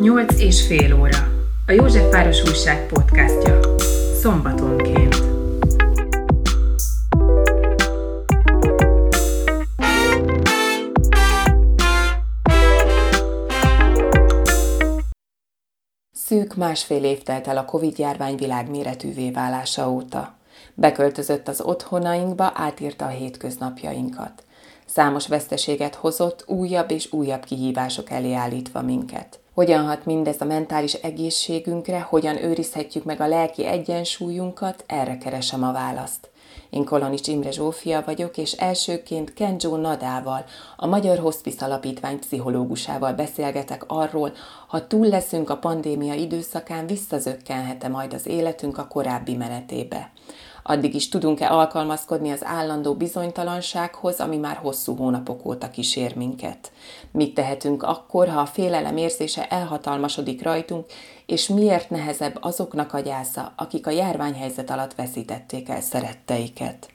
Nyolc és fél óra. A Józsefváros Újság podcastja. Szombatonként. Szűk másfél év telt el a Covid-járvány világméretűvé válása óta. Beköltözött az otthonainkba, átírta a hétköznapjainkat. Számos veszteséget hozott, újabb és újabb kihívások elé állítva minket. Hogyan hat mindez a mentális egészségünkre, hogyan őrizhetjük meg a lelki egyensúlyunkat, erre keresem a választ. Én Kolonics Imre Zsófia vagyok, és elsőként Kenjo Nadával, a Magyar Hospice Alapítvány pszichológusával beszélgetek arról, ha túl leszünk a pandémia időszakán, visszazökkenhet-e majd az életünk a korábbi menetébe. Addig is tudunk-e alkalmazkodni az állandó bizonytalansághoz, ami már hosszú hónapok óta kísér minket? Mit tehetünk akkor, ha a félelem érzése elhatalmasodik rajtunk, és miért nehezebb azoknak a gyásza, akik a járványhelyzet alatt veszítették el szeretteiket?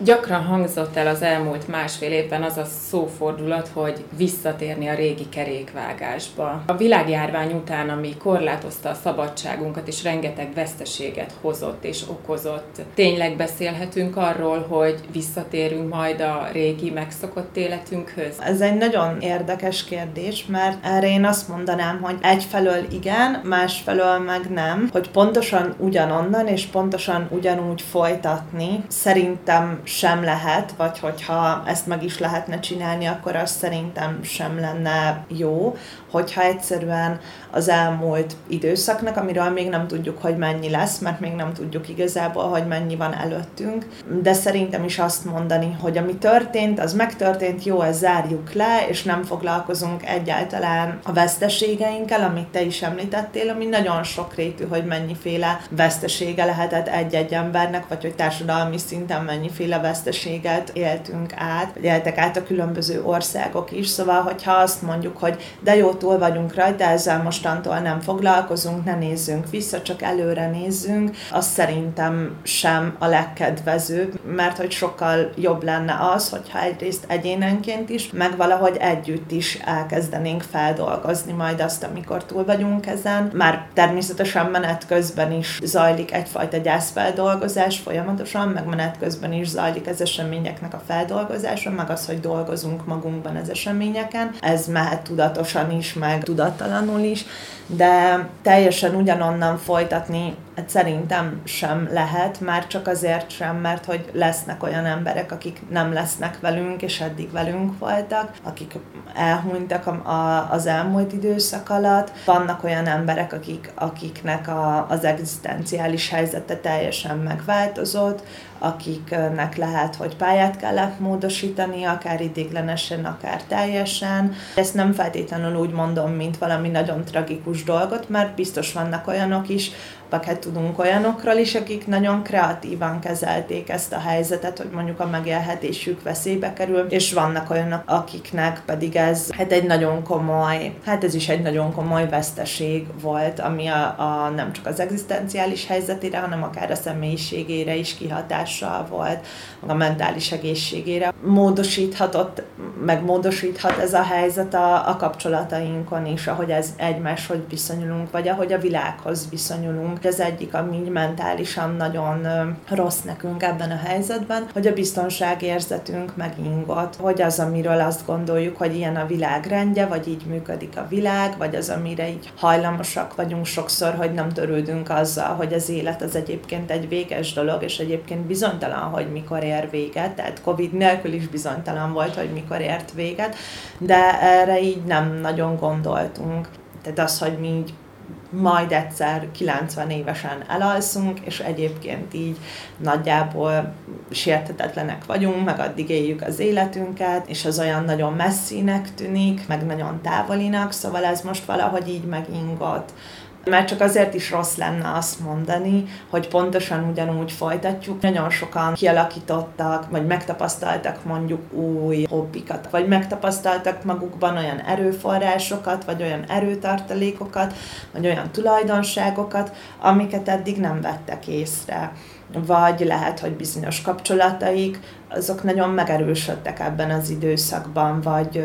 Gyakran hangzott el az elmúlt másfél évben az a szófordulat, hogy visszatérni a régi kerékvágásba. A világjárvány után, ami korlátozta a szabadságunkat és rengeteg veszteséget hozott és okozott, tényleg beszélhetünk arról, hogy visszatérünk majd a régi megszokott életünkhöz? Ez egy nagyon érdekes kérdés, mert erre én azt mondanám, hogy egyfelől igen, másfelől meg nem, hogy pontosan ugyanonnan és pontosan ugyanúgy folytatni szerintem sem lehet, vagy hogyha ezt meg is lehetne csinálni, akkor az szerintem sem lenne jó, hogyha egyszerűen az elmúlt időszaknak, amiről még nem tudjuk, hogy mennyi lesz, mert még nem tudjuk igazából, hogy mennyi van előttünk, de szerintem is azt mondani, hogy ami történt, az megtörtént, jó, ezt zárjuk le, és nem foglalkozunk egyáltalán a veszteségeinkkel, amit te is említettél, ami nagyon sokrétű, hogy mennyiféle vesztesége lehetett egy-egy embernek, vagy hogy társadalmi szinten mennyiféle veszteséget éltünk át, vagy éltek át a különböző országok is. Szóval, hogyha azt mondjuk, hogy de jó, túl vagyunk rajta, ezzel mostantól nem foglalkozunk, ne nézzünk vissza, csak előre nézzünk, az szerintem sem a legkedvezőbb, mert hogy sokkal jobb lenne az, hogyha egyrészt egyénenként is, meg valahogy együtt is elkezdenénk feldolgozni majd azt, amikor túl vagyunk ezen. Már természetesen menet közben is zajlik egyfajta gyászfeldolgozás folyamatosan, meg menet közben is zajlik az eseményeknek a feldolgozása, meg az, hogy dolgozunk magunkban az eseményeken. Ez mehet tudatosan is, meg tudattalanul is, de teljesen ugyanonnan folytatni hát szerintem sem lehet, már csak azért sem, mert hogy lesznek olyan emberek, akik nem lesznek velünk, és eddig velünk voltak, akik elhunytak a, a, az elmúlt időszak alatt. Vannak olyan emberek, akik, akiknek a, az egzisztenciális helyzete teljesen megváltozott, akiknek lehet, hogy pályát kellett módosítani, akár idéglenesen, akár teljesen. Ezt nem feltétlenül úgy mondom, mint valami nagyon tragikus dolgot, mert biztos vannak olyanok is, hát tudunk olyanokról is, akik nagyon kreatívan kezelték ezt a helyzetet, hogy mondjuk a megélhetésük veszélybe kerül, és vannak olyanok, akiknek pedig ez hát egy nagyon komoly, hát ez is egy nagyon komoly veszteség volt, ami a, a nem csak az egzisztenciális helyzetére, hanem akár a személyiségére is kihatással volt, a mentális egészségére. Módosíthatott, meg módosíthat ez a helyzet a, a kapcsolatainkon is, ahogy ez egymáshoz viszonyulunk, vagy ahogy a világhoz viszonyulunk az egyik, ami mentálisan nagyon rossz nekünk ebben a helyzetben, hogy a biztonságérzetünk megingott, hogy az, amiről azt gondoljuk, hogy ilyen a világ rendje, vagy így működik a világ, vagy az, amire így hajlamosak vagyunk sokszor, hogy nem törődünk azzal, hogy az élet az egyébként egy véges dolog, és egyébként bizonytalan, hogy mikor ér véget, tehát Covid nélkül is bizonytalan volt, hogy mikor ért véget, de erre így nem nagyon gondoltunk. Tehát az, hogy mi így majd egyszer 90 évesen elalszunk, és egyébként így nagyjából sértetetlenek vagyunk, meg addig éljük az életünket, és az olyan nagyon messzinek tűnik, meg nagyon távolinak, szóval ez most valahogy így megingott. Már csak azért is rossz lenne azt mondani, hogy pontosan ugyanúgy folytatjuk. Nagyon sokan kialakítottak, vagy megtapasztaltak mondjuk új hobbikat, vagy megtapasztaltak magukban olyan erőforrásokat, vagy olyan erőtartalékokat, vagy olyan tulajdonságokat, amiket eddig nem vettek észre vagy lehet, hogy bizonyos kapcsolataik, azok nagyon megerősödtek ebben az időszakban, vagy,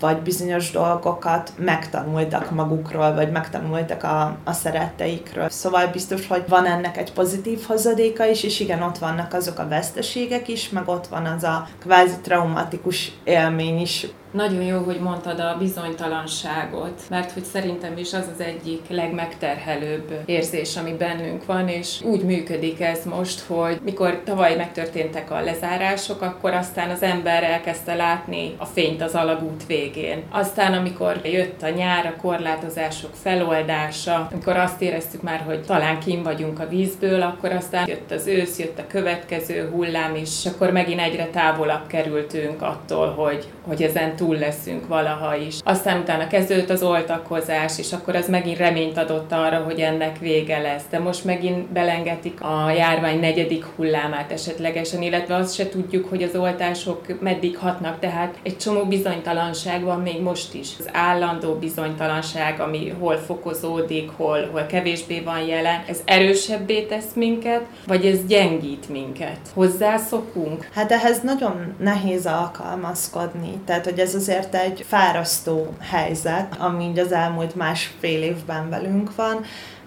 vagy bizonyos dolgokat megtanultak magukról, vagy megtanultak a, a szeretteikről. Szóval biztos, hogy van ennek egy pozitív hozadéka is, és igen, ott vannak azok a veszteségek is, meg ott van az a kvázi traumatikus élmény is, nagyon jó, hogy mondtad a bizonytalanságot, mert hogy szerintem is az az egyik legmegterhelőbb érzés, ami bennünk van, és úgy működik ez most, hogy mikor tavaly megtörténtek a lezárások, akkor aztán az ember elkezdte látni a fényt az alagút végén. Aztán, amikor jött a nyár, a korlátozások feloldása, amikor azt éreztük már, hogy talán kim vagyunk a vízből, akkor aztán jött az ősz, jött a következő hullám, és akkor megint egyre távolabb kerültünk attól, hogy, hogy ezen túl leszünk valaha is. Aztán utána kezdődött az oltakozás, és akkor az megint reményt adott arra, hogy ennek vége lesz. De most megint belengetik a járvány negyedik hullámát esetlegesen, illetve azt se tudjuk, hogy az oltások meddig hatnak, tehát egy csomó bizonytalanság van még most is. Az állandó bizonytalanság, ami hol fokozódik, hol, hol kevésbé van jelen, ez erősebbé tesz minket, vagy ez gyengít minket? Hozzászokunk? Hát ehhez nagyon nehéz alkalmazkodni. Tehát, hogy ez azért egy fárasztó helyzet, ami így az elmúlt másfél évben velünk van,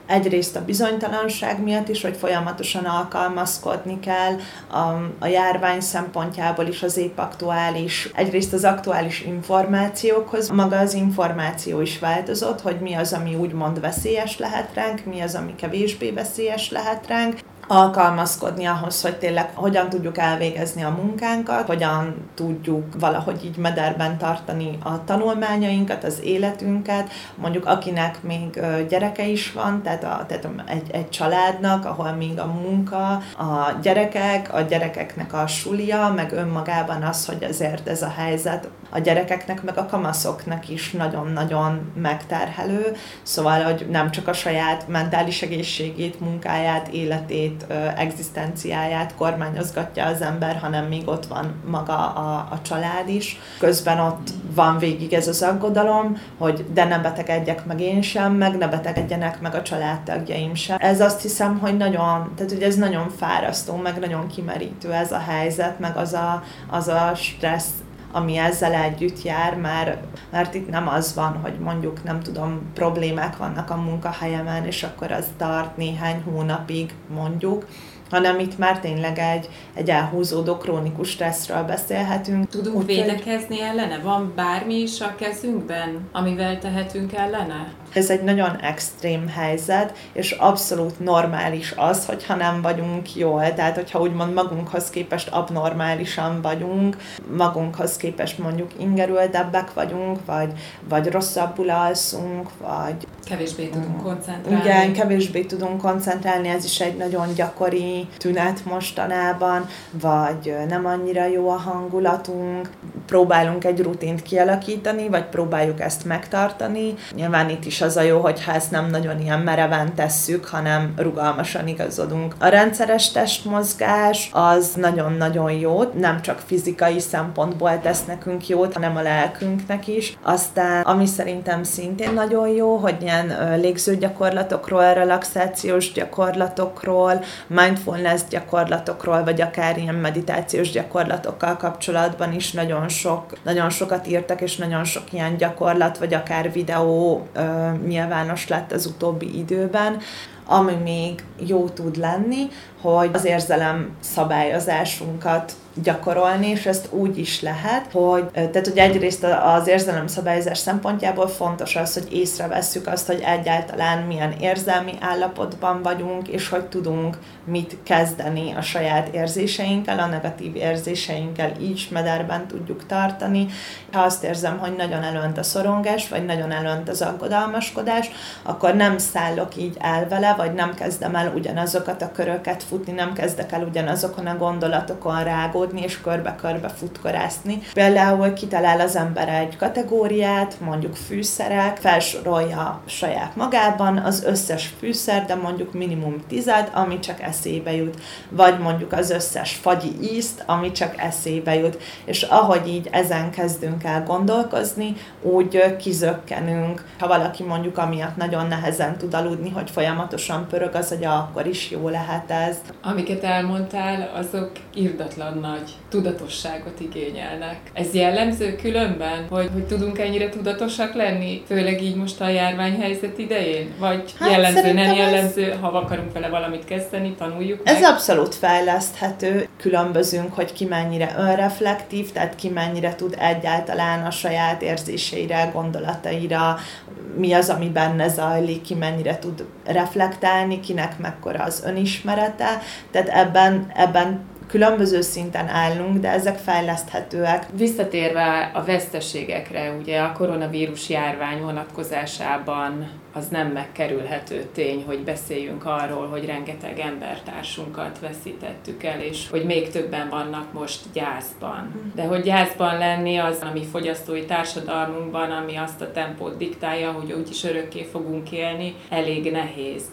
egyrészt a bizonytalanság miatt is, hogy folyamatosan alkalmazkodni kell a, a járvány szempontjából is az épp aktuális, egyrészt az aktuális információkhoz, maga az információ is változott, hogy mi az, ami úgymond veszélyes lehet ránk, mi az, ami kevésbé veszélyes lehet ránk, alkalmazkodni ahhoz, hogy tényleg hogyan tudjuk elvégezni a munkánkat, hogyan tudjuk valahogy így mederben tartani a tanulmányainkat, az életünket, mondjuk akinek még gyereke is van, tehát, a, tehát egy, egy családnak, ahol még a munka, a gyerekek, a gyerekeknek a sulia, meg önmagában az, hogy azért ez a helyzet a gyerekeknek, meg a kamaszoknak is nagyon-nagyon megterhelő, szóval, hogy nem csak a saját mentális egészségét, munkáját, életét, egzisztenciáját kormányozgatja az ember, hanem még ott van maga a, a család is. Közben ott van végig ez az aggodalom, hogy de ne betegedjek meg én sem, meg ne betegedjenek meg a családtagjaim sem. Ez azt hiszem, hogy nagyon, tehát hogy ez nagyon fárasztó, meg nagyon kimerítő ez a helyzet, meg az a, az a stressz ami ezzel együtt jár, mert, mert itt nem az van, hogy mondjuk nem tudom, problémák vannak a munkahelyemen, és akkor az tart néhány hónapig mondjuk, hanem itt már tényleg egy, egy elhúzódó krónikus stresszről beszélhetünk. Tudunk Úgy, védekezni ellene? Van bármi is a kezünkben, amivel tehetünk ellene? Ez egy nagyon extrém helyzet, és abszolút normális az, hogyha nem vagyunk jól. Tehát, hogyha úgymond magunkhoz képest abnormálisan vagyunk, magunkhoz képest mondjuk ingerültebbek vagyunk, vagy, vagy rosszabbul alszunk, vagy... Kevésbé tudunk koncentrálni. Igen, kevésbé tudunk koncentrálni, ez is egy nagyon gyakori tünet mostanában, vagy nem annyira jó a hangulatunk, próbálunk egy rutint kialakítani, vagy próbáljuk ezt megtartani. Nyilván itt is az a jó, hogyha ezt nem nagyon ilyen mereven tesszük, hanem rugalmasan igazodunk. A rendszeres testmozgás az nagyon-nagyon jó, nem csak fizikai szempontból tesz nekünk jót, hanem a lelkünknek is. Aztán, ami szerintem szintén nagyon jó, hogy ilyen légzőgyakorlatokról, relaxációs gyakorlatokról, mindfulness gyakorlatokról, vagy akár ilyen meditációs gyakorlatokkal kapcsolatban is nagyon sok, nagyon sokat írtak, és nagyon sok ilyen gyakorlat, vagy akár videó nyilvános lett az utóbbi időben, ami még jó tud lenni, hogy az érzelem szabályozásunkat gyakorolni, és ezt úgy is lehet, hogy, tehát hogy egyrészt az érzelemszabályozás szempontjából fontos az, hogy észrevesszük azt, hogy egyáltalán milyen érzelmi állapotban vagyunk, és hogy tudunk mit kezdeni a saját érzéseinkkel, a negatív érzéseinkkel így mederben tudjuk tartani. Ha azt érzem, hogy nagyon elönt a szorongás, vagy nagyon elönt az aggodalmaskodás, akkor nem szállok így el vele, vagy nem kezdem el ugyanazokat a köröket futni, nem kezdek el ugyanazokon a gondolatokon rágódni, káromkodni és körbe-körbe futkorászni. Például kitalál az ember egy kategóriát, mondjuk fűszerek, felsorolja saját magában az összes fűszer, de mondjuk minimum tized, ami csak eszébe jut, vagy mondjuk az összes fagyi ízt, ami csak eszébe jut. És ahogy így ezen kezdünk el gondolkozni, úgy kizökkenünk. Ha valaki mondjuk amiatt nagyon nehezen tud aludni, hogy folyamatosan pörög az hogy akkor is jó lehet ez. Amiket elmondtál, azok irdatlan nagy tudatosságot igényelnek. Ez jellemző különben, hogy, hogy tudunk ennyire tudatosak lenni, főleg így most a járványhelyzet idején? Vagy hát jellemző, nem jellemző, ez... ha akarunk vele valamit kezdeni, tanuljuk meg? Ez abszolút fejleszthető. Különbözünk, hogy ki mennyire önreflektív, tehát ki mennyire tud egyáltalán a saját érzéseire, gondolataira, mi az, ami benne zajlik, ki mennyire tud reflektálni, kinek mekkora az önismerete. Tehát ebben, ebben különböző szinten állunk, de ezek fejleszthetőek. Visszatérve a veszteségekre, ugye a koronavírus járvány vonatkozásában az nem megkerülhető tény, hogy beszéljünk arról, hogy rengeteg embertársunkat veszítettük el, és hogy még többen vannak most gyászban. De hogy gyászban lenni az, ami fogyasztói társadalmunkban, ami azt a tempót diktálja, hogy úgyis örökké fogunk élni, elég nehéz.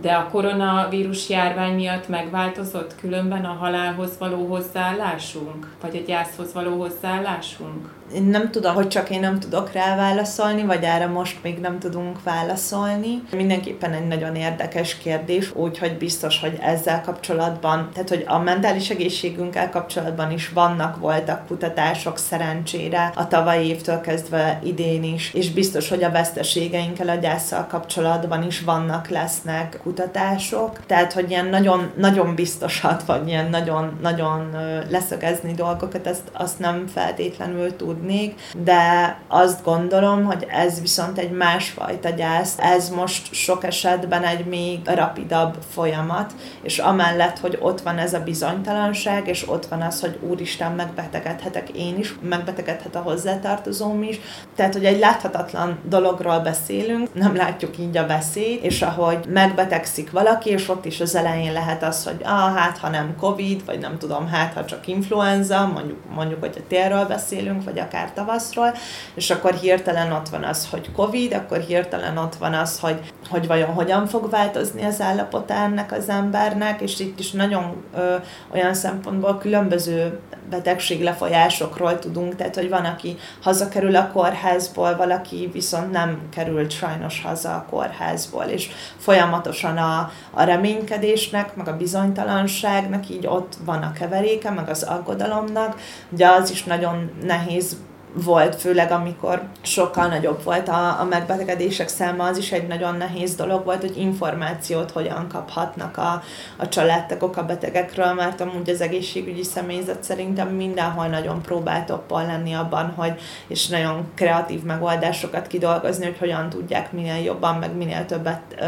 De a koronavírus járvány miatt megváltozott különben a halálhoz való hozzáállásunk? Vagy a gyászhoz való hozzáállásunk? Én nem tudom, hogy csak én nem tudok rá válaszolni, vagy erre most még nem tudunk válaszolni. Mindenképpen egy nagyon érdekes kérdés, úgyhogy biztos, hogy ezzel kapcsolatban, tehát hogy a mentális egészségünkkel kapcsolatban is vannak, voltak kutatások szerencsére a tavalyi évtől kezdve idén is, és biztos, hogy a veszteségeinkkel, a gyászsal kapcsolatban is vannak, lesznek kutatások. Tehát, hogy ilyen nagyon, nagyon biztosat, vagy ilyen nagyon, nagyon leszögezni dolgokat, ezt, azt nem feltétlenül tud tudnék, de azt gondolom, hogy ez viszont egy másfajta gyász. Ez most sok esetben egy még rapidabb folyamat, és amellett, hogy ott van ez a bizonytalanság, és ott van az, hogy úristen, megbetegedhetek én is, megbetegedhet a hozzátartozóm is. Tehát, hogy egy láthatatlan dologról beszélünk, nem látjuk így a veszélyt, és ahogy megbetegszik valaki, és ott is az elején lehet az, hogy ah, hát ha nem Covid, vagy nem tudom, hát ha csak influenza, mondjuk, mondjuk hogy a térről beszélünk, vagy akár tavaszról, és akkor hirtelen ott van az, hogy Covid, akkor hirtelen ott van az, hogy, hogy vajon hogyan fog változni az állapota ennek az embernek, és itt is nagyon ö, olyan szempontból különböző betegséglefolyásokról tudunk, tehát hogy van, aki hazakerül a kórházból, valaki viszont nem került sajnos haza a kórházból, és folyamatosan a, a reménykedésnek, meg a bizonytalanságnak így ott van a keveréke, meg az aggodalomnak, de az is nagyon nehéz volt, főleg amikor sokkal nagyobb volt a, a megbetegedések száma, az is egy nagyon nehéz dolog volt, hogy információt hogyan kaphatnak a, a családtagok a betegekről, mert amúgy az egészségügyi személyzet szerintem mindenhol nagyon próbált toppal lenni abban, hogy és nagyon kreatív megoldásokat kidolgozni, hogy hogyan tudják minél jobban, meg minél többet ö,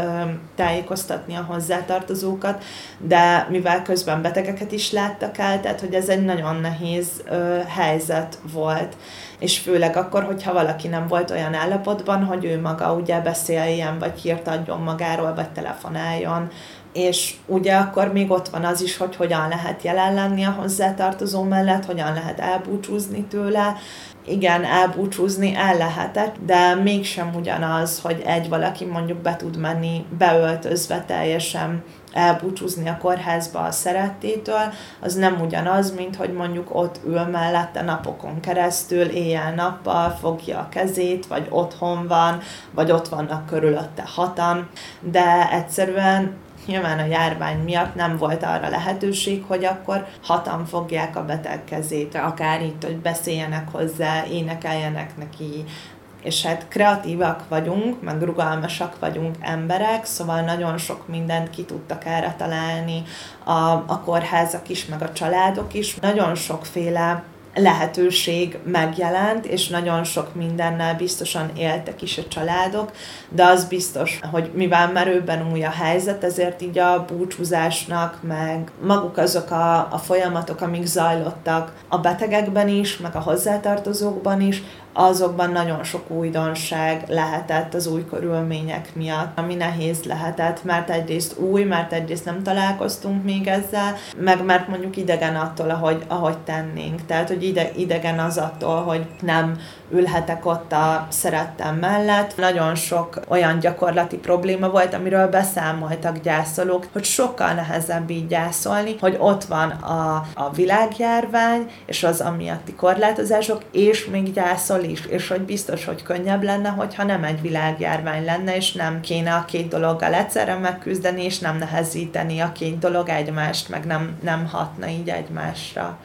tájékoztatni a hozzátartozókat, de mivel közben betegeket is láttak el, tehát hogy ez egy nagyon nehéz ö, helyzet volt és főleg akkor, hogyha valaki nem volt olyan állapotban, hogy ő maga ugye beszéljen, vagy hírt adjon magáról, vagy telefonáljon, és ugye akkor még ott van az is, hogy hogyan lehet jelen lenni a hozzátartozó mellett, hogyan lehet elbúcsúzni tőle. Igen, elbúcsúzni el lehetett, de mégsem ugyanaz, hogy egy valaki mondjuk be tud menni beöltözve teljesen elbúcsúzni a kórházba a szerettétől, az nem ugyanaz, mint hogy mondjuk ott ül mellette napokon keresztül, éjjel-nappal fogja a kezét, vagy otthon van, vagy ott vannak körülötte hatan, de egyszerűen nyilván a járvány miatt nem volt arra lehetőség, hogy akkor hatan fogják a beteg kezét, akár itt, hogy beszéljenek hozzá, énekeljenek neki, és hát kreatívak vagyunk, meg rugalmasak vagyunk emberek, szóval nagyon sok mindent ki tudtak erre találni a, a kórházak is, meg a családok is. Nagyon sokféle lehetőség megjelent, és nagyon sok mindennel biztosan éltek is a családok, de az biztos, hogy mivel merőben új a helyzet, ezért így a búcsúzásnak, meg maguk azok a, a folyamatok, amik zajlottak a betegekben is, meg a hozzátartozókban is, azokban nagyon sok újdonság lehetett az új körülmények miatt, ami nehéz lehetett, mert egyrészt új, mert egyrészt nem találkoztunk még ezzel, meg mert mondjuk idegen attól, ahogy, ahogy tennénk. Tehát, hogy ide, idegen az attól, hogy nem ülhetek ott a szerettem mellett. Nagyon sok olyan gyakorlati probléma volt, amiről beszámoltak gyászolók, hogy sokkal nehezebb így gyászolni, hogy ott van a, a világjárvány, és az amiatti korlátozások, és még gyászol is, és hogy biztos, hogy könnyebb lenne, hogyha nem egy világjárvány lenne, és nem kéne a két dologgal egyszerre megküzdeni, és nem nehezíteni a két dolog egymást, meg nem, nem hatna így egymásra.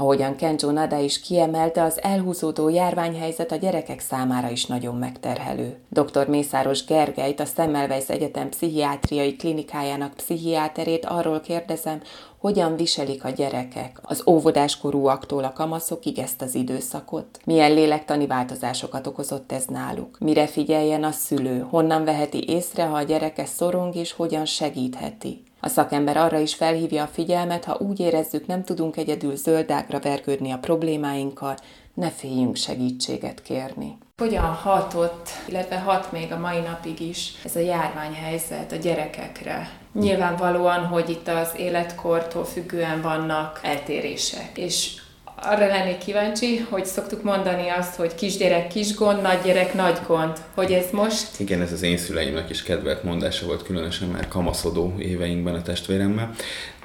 Ahogyan Kenjo Nada is kiemelte, az elhúzódó járványhelyzet a gyerekek számára is nagyon megterhelő. Dr. Mészáros Gergelyt, a Semmelweis Egyetem pszichiátriai klinikájának pszichiáterét arról kérdezem, hogyan viselik a gyerekek az óvodáskorúaktól a kamaszokig ezt az időszakot? Milyen lélektani változásokat okozott ez náluk? Mire figyeljen a szülő? Honnan veheti észre, ha a gyereke szorong, és hogyan segítheti? A szakember arra is felhívja a figyelmet, ha úgy érezzük, nem tudunk egyedül zöldágra vergődni a problémáinkkal, ne féljünk segítséget kérni. Hogyan hatott, illetve hat még a mai napig is ez a járványhelyzet a gyerekekre? Nyilvánvalóan, hogy itt az életkortól függően vannak eltérések, és arra lennék kíváncsi, hogy szoktuk mondani azt, hogy kisgyerek kis gond, nagygyerek nagy gond. Hogy ez most? Igen, ez az én szüleimnek is kedvelt mondása volt, különösen már kamaszodó éveinkben a testvéremmel,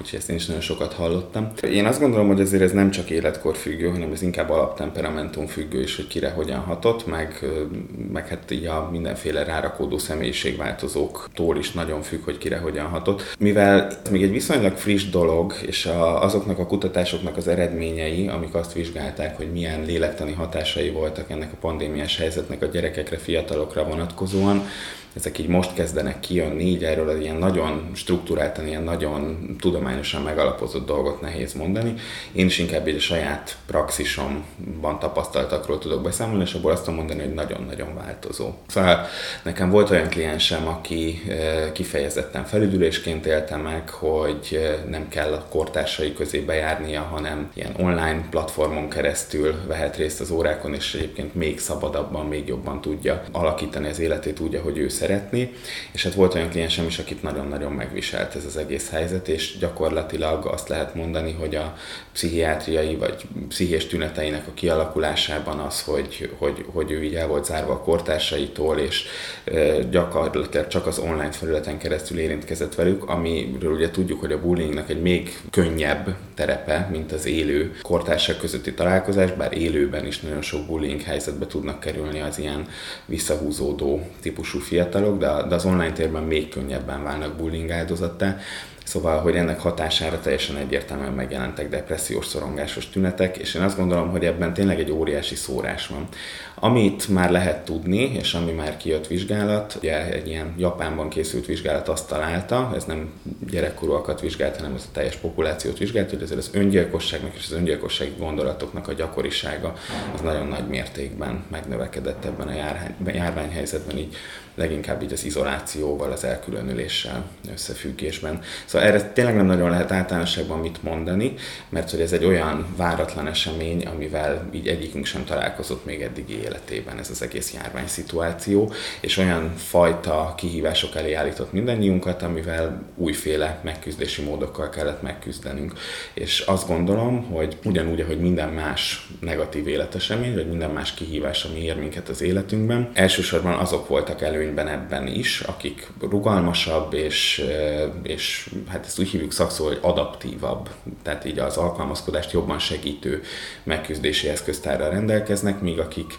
úgyhogy ezt én is nagyon sokat hallottam. Én azt gondolom, hogy azért ez nem csak életkor függő, hanem ez inkább alaptemperamentum függő is, hogy kire hogyan hatott, meg, meg hát így a mindenféle rárakódó személyiségváltozóktól is nagyon függ, hogy kire hogyan hatott. Mivel még egy viszonylag friss dolog, és a, azoknak a kutatásoknak az eredményei, amik azt vizsgálták, hogy milyen lélektani hatásai voltak ennek a pandémiás helyzetnek a gyerekekre, fiatalokra vonatkozóan, ezek így most kezdenek kijönni, így erről ilyen nagyon struktúráltan, ilyen nagyon tudományosan megalapozott dolgot nehéz mondani. Én is inkább egy a saját praxisomban tapasztaltakról tudok beszámolni, és abból azt tudom mondani, hogy nagyon-nagyon változó. Szóval nekem volt olyan kliensem, aki eh, kifejezetten felüdülésként élte meg, hogy eh, nem kell a kortársai közé bejárnia, hanem ilyen online platformon keresztül vehet részt az órákon, és egyébként még szabadabban, még jobban tudja alakítani az életét úgy, ahogy ő szeretni, és hát volt olyan kliensem is, akit nagyon-nagyon megviselt ez az egész helyzet, és gyakorlatilag azt lehet mondani, hogy a pszichiátriai vagy pszichés tüneteinek a kialakulásában az, hogy, hogy, hogy ő így el volt zárva a kortársaitól, és gyakorlatilag csak az online felületen keresztül érintkezett velük, amiről ugye tudjuk, hogy a bullyingnak egy még könnyebb terepe, mint az élő kortársak közötti találkozás, bár élőben is nagyon sok bullying helyzetbe tudnak kerülni az ilyen visszahúzódó típusú fiatal fiatalok, de, de az online térben még könnyebben válnak bullying áldozattá. Szóval, hogy ennek hatására teljesen egyértelműen megjelentek depressziós, szorongásos tünetek, és én azt gondolom, hogy ebben tényleg egy óriási szórás van. Amit már lehet tudni, és ami már kijött vizsgálat, ugye egy ilyen Japánban készült vizsgálat azt találta, ez nem gyerekkorúakat vizsgált, hanem ez a teljes populációt vizsgált, hogy ezért az öngyilkosságnak és az öngyilkossági gondolatoknak a gyakorisága az nagyon nagy mértékben megnövekedett ebben a járványhelyzetben, így leginkább így az izolációval, az elkülönüléssel összefüggésben. Szóval erre tényleg nem nagyon lehet általánosságban mit mondani, mert hogy ez egy olyan váratlan esemény, amivel így egyikünk sem találkozott még eddigi életében ez az egész járvány szituáció, és olyan fajta kihívások elé állított mindannyiunkat, amivel újféle megküzdési módokkal kellett megküzdenünk. És azt gondolom, hogy ugyanúgy, ahogy minden más negatív életesemény, vagy minden más kihívás, ami ér minket az életünkben, elsősorban azok voltak előnyben ebben is, akik rugalmasabb és, és hát ezt úgy hívjuk szakszó, hogy adaptívabb, tehát így az alkalmazkodást jobban segítő megküzdési eszköztárral rendelkeznek, míg akik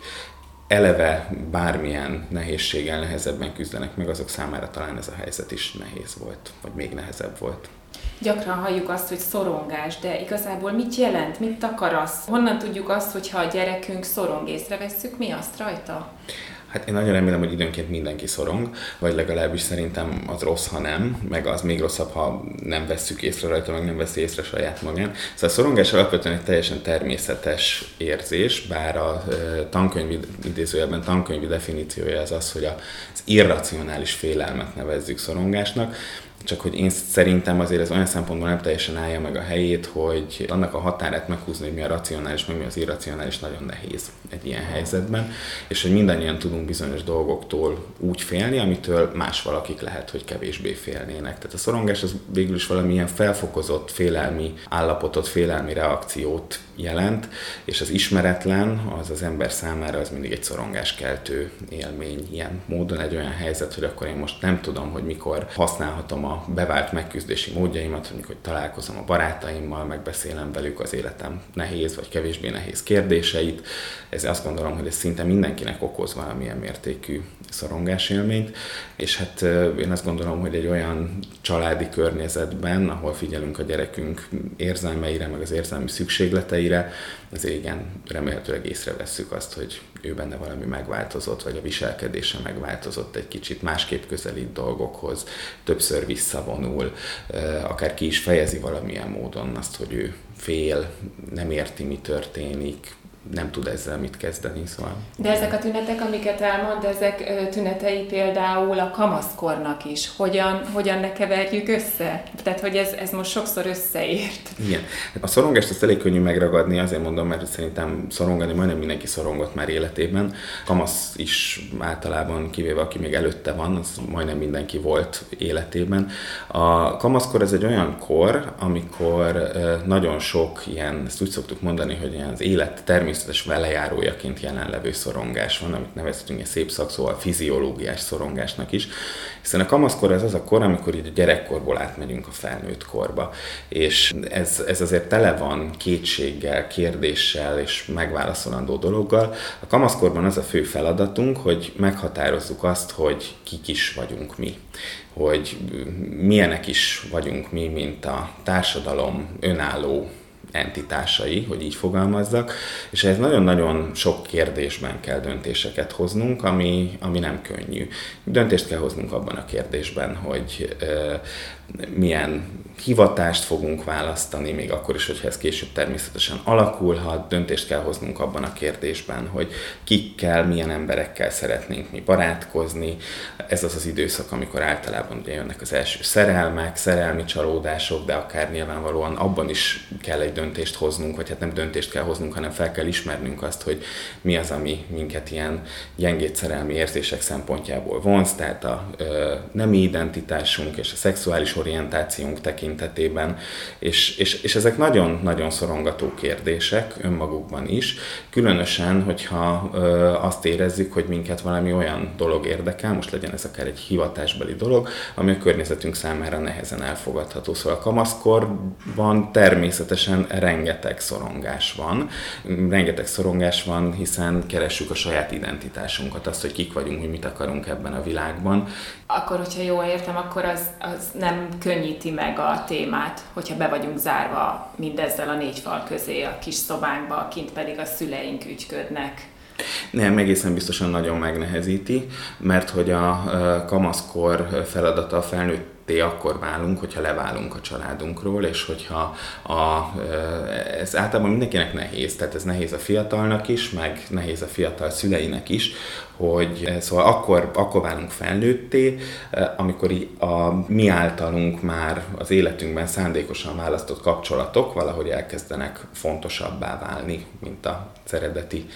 eleve bármilyen nehézséggel nehezebben küzdenek meg, azok számára talán ez a helyzet is nehéz volt, vagy még nehezebb volt. Gyakran halljuk azt, hogy szorongás, de igazából mit jelent, mit takar az? Honnan tudjuk azt, hogyha a gyerekünk szorong, észrevesszük mi azt rajta? Hát én nagyon remélem, hogy időnként mindenki szorong, vagy legalábbis szerintem az rossz, ha nem, meg az még rosszabb, ha nem vesszük észre rajta, meg nem veszi észre saját magán. Szóval a szorongás alapvetően egy teljesen természetes érzés, bár a tankönyv idézőjelben tankönyvi definíciója az az, hogy az irracionális félelmet nevezzük szorongásnak, csak hogy én szerintem azért ez olyan szempontból nem teljesen állja meg a helyét, hogy annak a határát meghúzni, hogy mi a racionális, meg mi az irracionális, nagyon nehéz egy ilyen helyzetben, és hogy mindannyian tudunk bizonyos dolgoktól úgy félni, amitől más valakik lehet, hogy kevésbé félnének. Tehát a szorongás az végül is valamilyen felfokozott félelmi állapotot, félelmi reakciót jelent, és az ismeretlen az az ember számára az mindig egy szorongáskeltő élmény. Ilyen módon egy olyan helyzet, hogy akkor én most nem tudom, hogy mikor használhatom a bevált megküzdési módjaimat, hogy mikor találkozom a barátaimmal, megbeszélem velük az életem nehéz vagy kevésbé nehéz kérdéseit. Ez azt gondolom, hogy ez szinte mindenkinek okoz valamilyen mértékű szorongásélményt, és hát én azt gondolom, hogy egy olyan családi környezetben, ahol figyelünk a gyerekünk érzelmeire, meg az érzelmi szükségleteire, azért igen, remélhetőleg észrevesszük azt, hogy ő benne valami megváltozott, vagy a viselkedése megváltozott egy kicsit, másképp közelít dolgokhoz, többször visszavonul, akár ki is fejezi valamilyen módon azt, hogy ő fél, nem érti, mi történik, nem tud ezzel mit kezdeni. Szóval. De ezek a tünetek, amiket elmond, ezek tünetei például a kamaszkornak is. Hogyan, hogyan ne keverjük össze? Tehát, hogy ez, ez most sokszor összeért. Igen. A szorongást azt elég könnyű megragadni, azért mondom, mert szerintem szorongani majdnem mindenki szorongott már életében. Kamasz is általában, kivéve aki még előtte van, az majdnem mindenki volt életében. A kamaszkor ez egy olyan kor, amikor nagyon sok ilyen, ezt úgy szoktuk mondani, hogy ilyen az élet természetes természetes velejárójaként jelenlevő szorongás van, amit nevezhetünk egy szép szakszóval fiziológiás szorongásnak is, hiszen a kamaszkor ez az a kor, amikor így a gyerekkorból átmegyünk a felnőtt korba, és ez, ez azért tele van kétséggel, kérdéssel és megválaszolandó dologgal. A kamaszkorban az a fő feladatunk, hogy meghatározzuk azt, hogy kik is vagyunk mi. Hogy milyenek is vagyunk mi, mint a társadalom önálló entitásai, hogy így fogalmazzak, és ez nagyon-nagyon sok kérdésben kell döntéseket hoznunk, ami, ami nem könnyű. Döntést kell hoznunk abban a kérdésben, hogy milyen hivatást fogunk választani, még akkor is, hogyha ez később természetesen alakulhat, döntést kell hoznunk abban a kérdésben, hogy kikkel, milyen emberekkel szeretnénk mi barátkozni. Ez az az időszak, amikor általában ugye jönnek az első szerelmek, szerelmi csalódások, de akár nyilvánvalóan abban is kell egy döntést hoznunk, vagy hát nem döntést kell hoznunk, hanem fel kell ismernünk azt, hogy mi az, ami minket ilyen gyengét szerelmi érzések szempontjából vonz, tehát a ö, nemi identitásunk és a szexuális orientációnk tekintetében, és, és, és ezek nagyon-nagyon szorongató kérdések önmagukban is, különösen, hogyha ö, azt érezzük, hogy minket valami olyan dolog érdekel, most legyen ez akár egy hivatásbeli dolog, ami a környezetünk számára nehezen elfogadható. Szóval a kamaszkorban természetesen rengeteg szorongás van. Rengeteg szorongás van, hiszen keressük a saját identitásunkat, azt, hogy kik vagyunk, hogy mit akarunk ebben a világban. Akkor, hogyha jól értem, akkor az, az nem könnyíti meg a témát, hogyha be vagyunk zárva mindezzel a négy fal közé a kis szobánkba, kint pedig a szüleink ügyködnek. Nem, egészen biztosan nagyon megnehezíti, mert hogy a kamaszkor feladata a felnőtt té akkor válunk, hogyha leválunk a családunkról, és hogyha a, ez általában mindenkinek nehéz, tehát ez nehéz a fiatalnak is, meg nehéz a fiatal szüleinek is, hogy szóval akkor, akkor válunk felnőtté, amikor a mi általunk már az életünkben szándékosan választott kapcsolatok valahogy elkezdenek fontosabbá válni, mint a eredeti,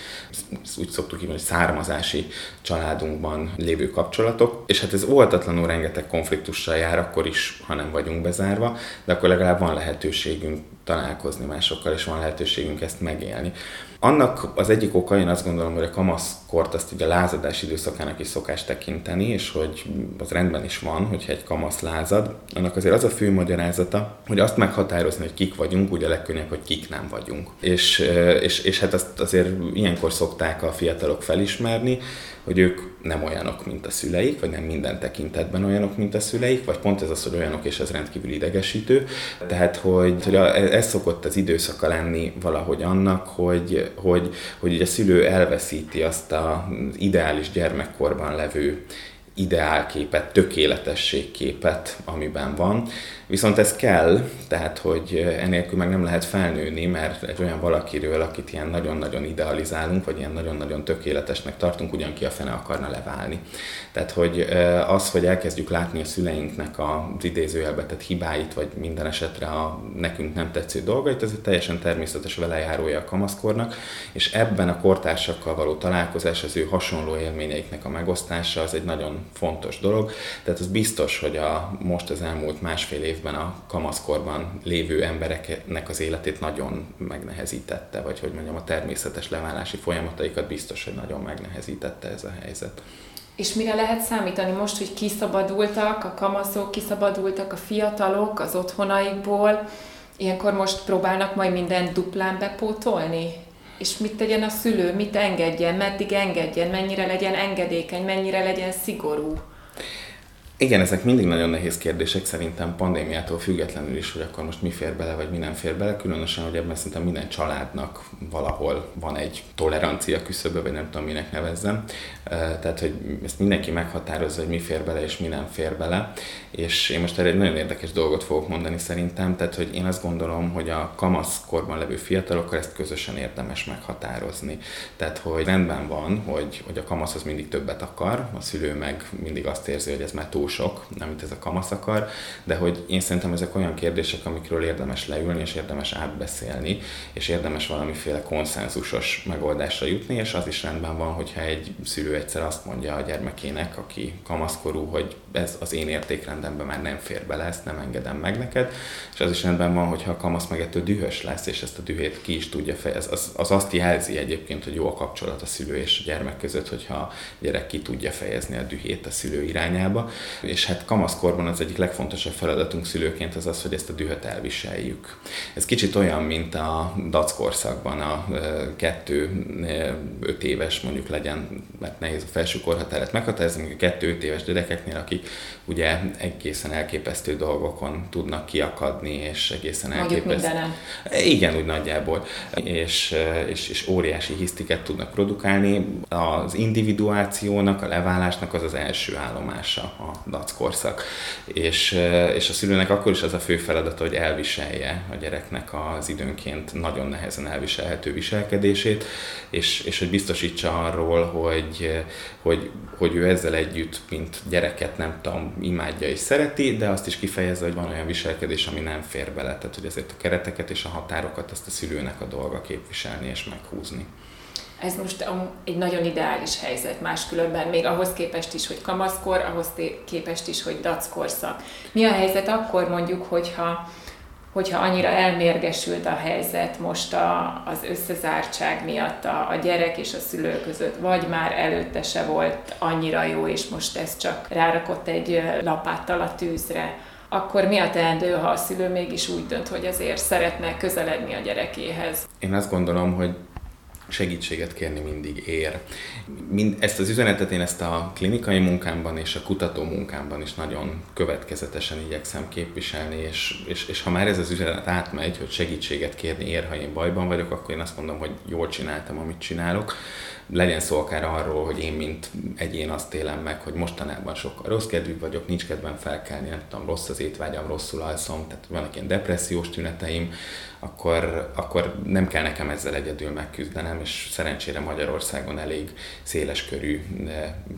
úgy szoktuk hívni, hogy származási családunkban lévő kapcsolatok, és hát ez óvatatlanul rengeteg konfliktussal jár akkor is, ha nem vagyunk bezárva, de akkor legalább van lehetőségünk találkozni másokkal, és van lehetőségünk ezt megélni. Annak az egyik oka, én azt gondolom, hogy a kamaszkort azt ugye a lázadás időszakának is szokás tekinteni, és hogy az rendben is van, hogyha egy kamasz lázad. Annak azért az a fő magyarázata, hogy azt meghatározni, hogy kik vagyunk, ugye legkönnyebb, hogy kik nem vagyunk. És, és, és hát azt azért ilyenkor szokták a fiatalok felismerni, hogy ők nem olyanok, mint a szüleik, vagy nem minden tekintetben olyanok, mint a szüleik, vagy pont ez az, hogy olyanok, és ez rendkívül idegesítő. Tehát, hogy, hogy ez szokott az időszaka lenni valahogy annak, hogy, hogy, hogy a szülő elveszíti azt az ideális gyermekkorban levő ideálképet, tökéletességképet, amiben van. Viszont ez kell, tehát hogy enélkül meg nem lehet felnőni, mert egy olyan valakiről, akit ilyen nagyon-nagyon idealizálunk, vagy ilyen nagyon-nagyon tökéletesnek tartunk, ugyan ki a fene akarna leválni. Tehát, hogy az, hogy elkezdjük látni a szüleinknek az idézőjelbe tett hibáit, vagy minden esetre a nekünk nem tetsző dolgait, ez egy teljesen természetes velejárója a kamaszkornak, és ebben a kortársakkal való találkozás, az ő hasonló élményeiknek a megosztása, az egy nagyon fontos dolog. Tehát az biztos, hogy a most az elmúlt másfél évben a kamaszkorban lévő embereknek az életét nagyon megnehezítette, vagy hogy mondjam, a természetes leválási folyamataikat biztos, hogy nagyon megnehezítette ez a helyzet. És mire lehet számítani most, hogy kiszabadultak, a kamaszok kiszabadultak, a fiatalok az otthonaikból, ilyenkor most próbálnak majd minden duplán bepótolni? És mit tegyen a szülő, mit engedjen, meddig engedjen, mennyire legyen engedékeny, mennyire legyen szigorú? Igen, ezek mindig nagyon nehéz kérdések szerintem pandémiától függetlenül is, hogy akkor most mi fér bele, vagy mi nem fér bele, különösen, hogy ebben szerintem minden családnak valahol van egy tolerancia küszöbe, vagy nem tudom minek nevezzem. Tehát, hogy ezt mindenki meghatározza, hogy mi fér bele, és mi nem fér bele. És én most erre egy nagyon érdekes dolgot fogok mondani szerintem, tehát, hogy én azt gondolom, hogy a kamaszkorban levő fiatalokkal ezt közösen érdemes meghatározni. Tehát, hogy rendben van, hogy, hogy a kamasz az mindig többet akar, a szülő meg mindig azt érzi, hogy ez már túl túl sok, amit ez a kamasz akar, de hogy én szerintem ezek olyan kérdések, amikről érdemes leülni, és érdemes átbeszélni, és érdemes valamiféle konszenzusos megoldásra jutni, és az is rendben van, hogyha egy szülő egyszer azt mondja a gyermekének, aki kamaszkorú, hogy ez az én értékrendemben már nem fér bele, ezt nem engedem meg neked, és az is rendben van, hogyha a kamasz meg ettől dühös lesz, és ezt a dühét ki is tudja fejezni. Az, az azt jelzi egyébként, hogy jó a kapcsolat a szülő és a gyermek között, hogyha a gyerek ki tudja fejezni a dühét a szülő irányába és hát kamaszkorban az egyik legfontosabb feladatunk szülőként az az, hogy ezt a dühöt elviseljük. Ez kicsit olyan, mint a dac korszakban a kettő, öt éves mondjuk legyen, mert nehéz a felső korhatáret meghatározni, a kettő-öt éves gyerekeknél, akik ugye egészen elképesztő dolgokon tudnak kiakadni, és egészen elképesztő. Igen, úgy nagyjából. És, és, és óriási hisztiket tudnak produkálni. Az individuációnak, a leválásnak az az első állomása a dac korszak. És, és a szülőnek akkor is az a fő feladata, hogy elviselje a gyereknek az időnként nagyon nehezen elviselhető viselkedését, és, és hogy biztosítsa arról, hogy, hogy, hogy ő ezzel együtt, mint gyereket nem tudom, imádja és szereti, de azt is kifejezze, hogy van olyan viselkedés, ami nem fér bele. Tehát, hogy ezért a kereteket és a határokat azt a szülőnek a dolga képviselni és meghúzni. Ez most egy nagyon ideális helyzet, máskülönben még ahhoz képest is, hogy kamaszkor, ahhoz képest is, hogy dackorszak. Mi a helyzet akkor mondjuk, hogyha hogyha annyira elmérgesült a helyzet most a, az összezártság miatt a, a gyerek és a szülő között, vagy már előtte se volt annyira jó, és most ez csak rárakott egy lapáttal a tűzre, akkor mi a teendő, ha a szülő mégis úgy dönt, hogy azért szeretne közeledni a gyerekéhez? Én azt gondolom, hogy segítséget kérni mindig ér. Mind, ezt az üzenetet én ezt a klinikai munkámban és a kutató munkámban is nagyon következetesen igyekszem képviselni, és, és, és ha már ez az üzenet átmegy, hogy segítséget kérni ér, ha én bajban vagyok, akkor én azt mondom, hogy jól csináltam, amit csinálok legyen szó akár arról, hogy én, mint egyén azt élem meg, hogy mostanában sokkal rossz kedvű vagyok, nincs kedvem felkelni, nem tudom, rossz az étvágyam, rosszul alszom, tehát vannak ilyen depressziós tüneteim, akkor, akkor nem kell nekem ezzel egyedül megküzdenem, és szerencsére Magyarországon elég széles körű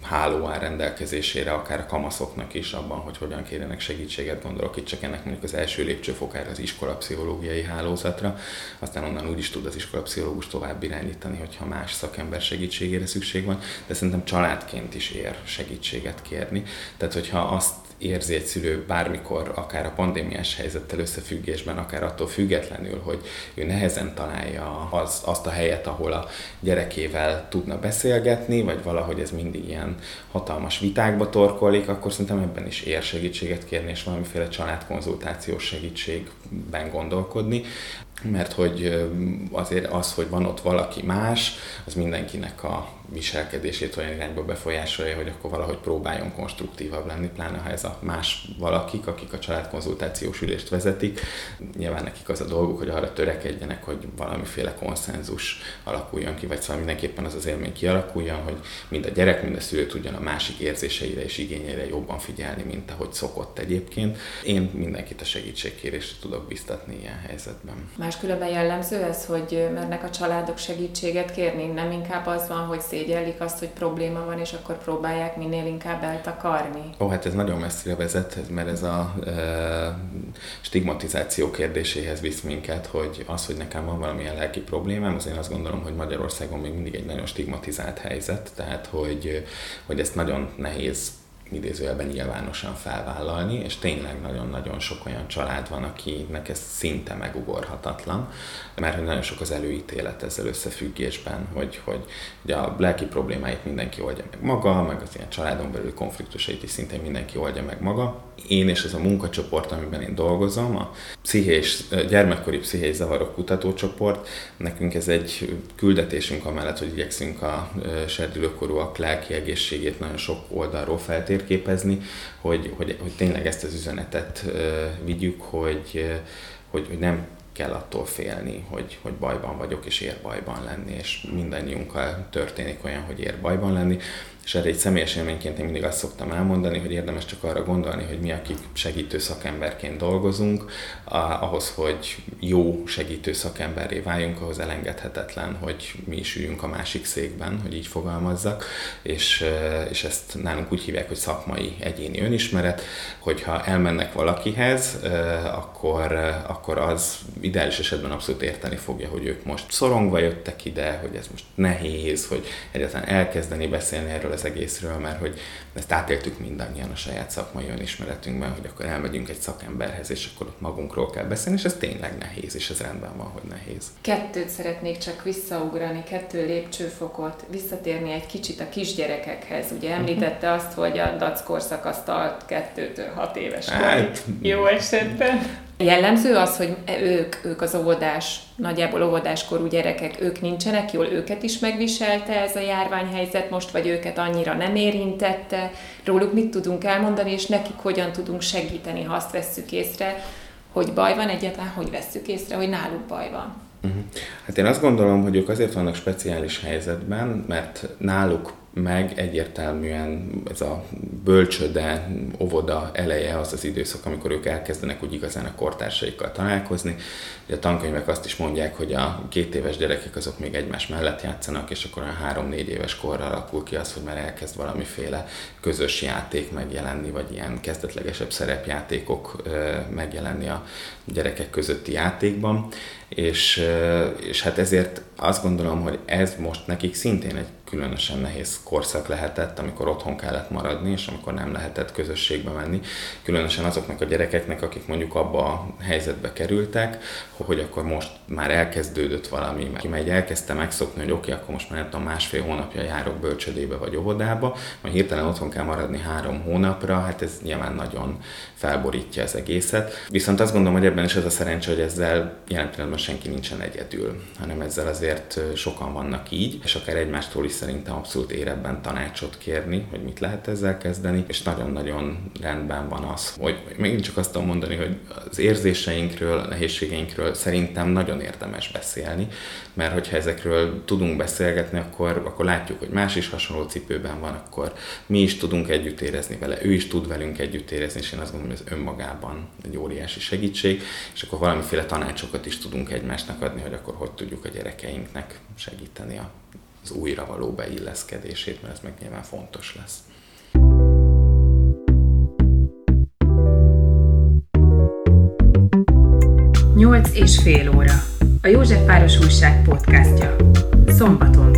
háló áll rendelkezésére, akár a kamaszoknak is abban, hogy hogyan kérjenek segítséget, gondolok itt csak ennek mondjuk az első lépcsőfokára az iskolapszichológiai hálózatra, aztán onnan úgy is tud az iskolapszichológus tovább irányítani, hogyha más szakember segítségére szükség van, de szerintem családként is ér segítséget kérni. Tehát, hogyha azt érzi egy szülő bármikor, akár a pandémiás helyzettel összefüggésben, akár attól függetlenül, hogy ő nehezen találja az, azt a helyet, ahol a gyerekével tudna beszélgetni, vagy valahogy ez mindig ilyen hatalmas vitákba torkolik, akkor szerintem ebben is ér segítséget kérni, és valamiféle családkonzultációs segítségben gondolkodni. Mert hogy azért az, hogy van ott valaki más, az mindenkinek a viselkedését olyan irányba befolyásolja, hogy akkor valahogy próbáljon konstruktívabb lenni, pláne ha ez a más valakik, akik a családkonzultációs ülést vezetik. Nyilván nekik az a dolguk, hogy arra törekedjenek, hogy valamiféle konszenzus alakuljon ki, vagy szóval mindenképpen az az élmény kialakuljon, hogy mind a gyerek, mind a szülő tudjon a másik érzéseire és igényeire jobban figyelni, mint ahogy szokott egyébként. Én mindenkit a segítségkérésre tudok biztatni ilyen helyzetben. Máskülönben jellemző ez, hogy mernek a családok segítséget kérni, nem inkább az van, hogy szép szégyellik azt, hogy probléma van, és akkor próbálják minél inkább eltakarni? Ó, hát ez nagyon messzire vezet, mert ez a e, stigmatizáció kérdéséhez visz minket, hogy az, hogy nekem van valamilyen lelki problémám, az én azt gondolom, hogy Magyarországon még mindig egy nagyon stigmatizált helyzet, tehát hogy, hogy ezt nagyon nehéz idézőjelben nyilvánosan felvállalni, és tényleg nagyon-nagyon sok olyan család van, akinek ez szinte megugorhatatlan, mert hogy nagyon sok az előítélet ezzel összefüggésben, hogy, hogy hogy a lelki problémáit mindenki oldja meg maga, meg az ilyen családon belül konfliktusait is szinte mindenki oldja meg maga. Én és ez a munkacsoport, amiben én dolgozom, a pszichés, gyermekkori pszichés zavarok kutatócsoport, nekünk ez egy küldetésünk amellett, hogy igyekszünk a serdülőkorúak lelki egészségét nagyon sok oldalról feltérképezni, hogy, hogy, hogy tényleg ezt az üzenetet vigyük, hogy, hogy, hogy nem kell attól félni, hogy, hogy bajban vagyok, és ér bajban lenni, és mindannyiunkkal történik olyan, hogy ér bajban lenni, és erre egy személyes élményként én mindig azt szoktam elmondani, hogy érdemes csak arra gondolni, hogy mi, akik segítő szakemberként dolgozunk, ahhoz, hogy jó segítő szakemberré váljunk, ahhoz elengedhetetlen, hogy mi is üljünk a másik székben, hogy így fogalmazzak, és, és ezt nálunk úgy hívják, hogy szakmai egyéni önismeret, hogyha elmennek valakihez, akkor, akkor az ideális esetben abszolút érteni fogja, hogy ők most szorongva jöttek ide, hogy ez most nehéz, hogy egyáltalán elkezdeni beszélni erről az egészről, mert hogy ezt átéltük mindannyian a saját szakmai önismeretünkben, hogy akkor elmegyünk egy szakemberhez, és akkor ott magunkról kell beszélni, és ez tényleg nehéz, és ez rendben van, hogy nehéz. Kettőt szeretnék csak visszaugrani, kettő lépcsőfokot, visszatérni egy kicsit a kisgyerekekhez. Ugye említette azt, hogy a dac korszak azt tart kettőtől hat éves hát, Jó esetben. Jellemző az, hogy ők, ők az óvodás, nagyjából óvodáskorú gyerekek, ők nincsenek jól, őket is megviselte ez a járványhelyzet most, vagy őket annyira nem érintette, róluk mit tudunk elmondani, és nekik hogyan tudunk segíteni, ha azt vesszük észre, hogy baj van egyáltalán, hogy vesszük észre, hogy náluk baj van. Uh-huh. Hát én azt gondolom, hogy ők azért vannak speciális helyzetben, mert náluk meg egyértelműen ez a bölcsöde, óvoda eleje az az időszak, amikor ők elkezdenek úgy igazán a kortársaikkal találkozni. Ugye a tankönyvek azt is mondják, hogy a két éves gyerekek azok még egymás mellett játszanak, és akkor a három-négy éves korra alakul ki az, hogy már elkezd valamiféle közös játék megjelenni, vagy ilyen kezdetlegesebb szerepjátékok megjelenni a gyerekek közötti játékban. És, és hát ezért azt gondolom, hogy ez most nekik szintén egy különösen nehéz korszak lehetett, amikor otthon kellett maradni, és amikor nem lehetett közösségbe menni. Különösen azoknak a gyerekeknek, akik mondjuk abba a helyzetbe kerültek, hogy akkor most már elkezdődött valami, aki megy elkezdte megszokni, hogy oké, okay, akkor most már nem tudom, másfél hónapja járok bölcsödébe vagy óvodába, majd hirtelen otthon kell maradni három hónapra, hát ez nyilván nagyon felborítja az egészet. Viszont azt gondolom, hogy ebben is az a szerencsé, hogy ezzel jelen pillanatban senki nincsen egyedül, hanem ezzel azért sokan vannak így, és akár egymástól is szerintem abszolút érebben tanácsot kérni, hogy mit lehet ezzel kezdeni, és nagyon-nagyon rendben van az, hogy megint csak azt tudom mondani, hogy az érzéseinkről, a nehézségeinkről szerintem nagyon érdemes beszélni, mert hogyha ezekről tudunk beszélgetni, akkor, akkor látjuk, hogy más is hasonló cipőben van, akkor mi is tudunk együtt érezni vele, ő is tud velünk együtt érezni, és én azt gondolom, hogy ez önmagában egy óriási segítség, és akkor valamiféle tanácsokat is tudunk egymásnak adni, hogy akkor hogy tudjuk a gyerekeinknek segíteni az újra való beilleszkedését, mert ez meg nyilván fontos lesz. Nyolc és fél óra. A József Város Újság podcastja. Szombaton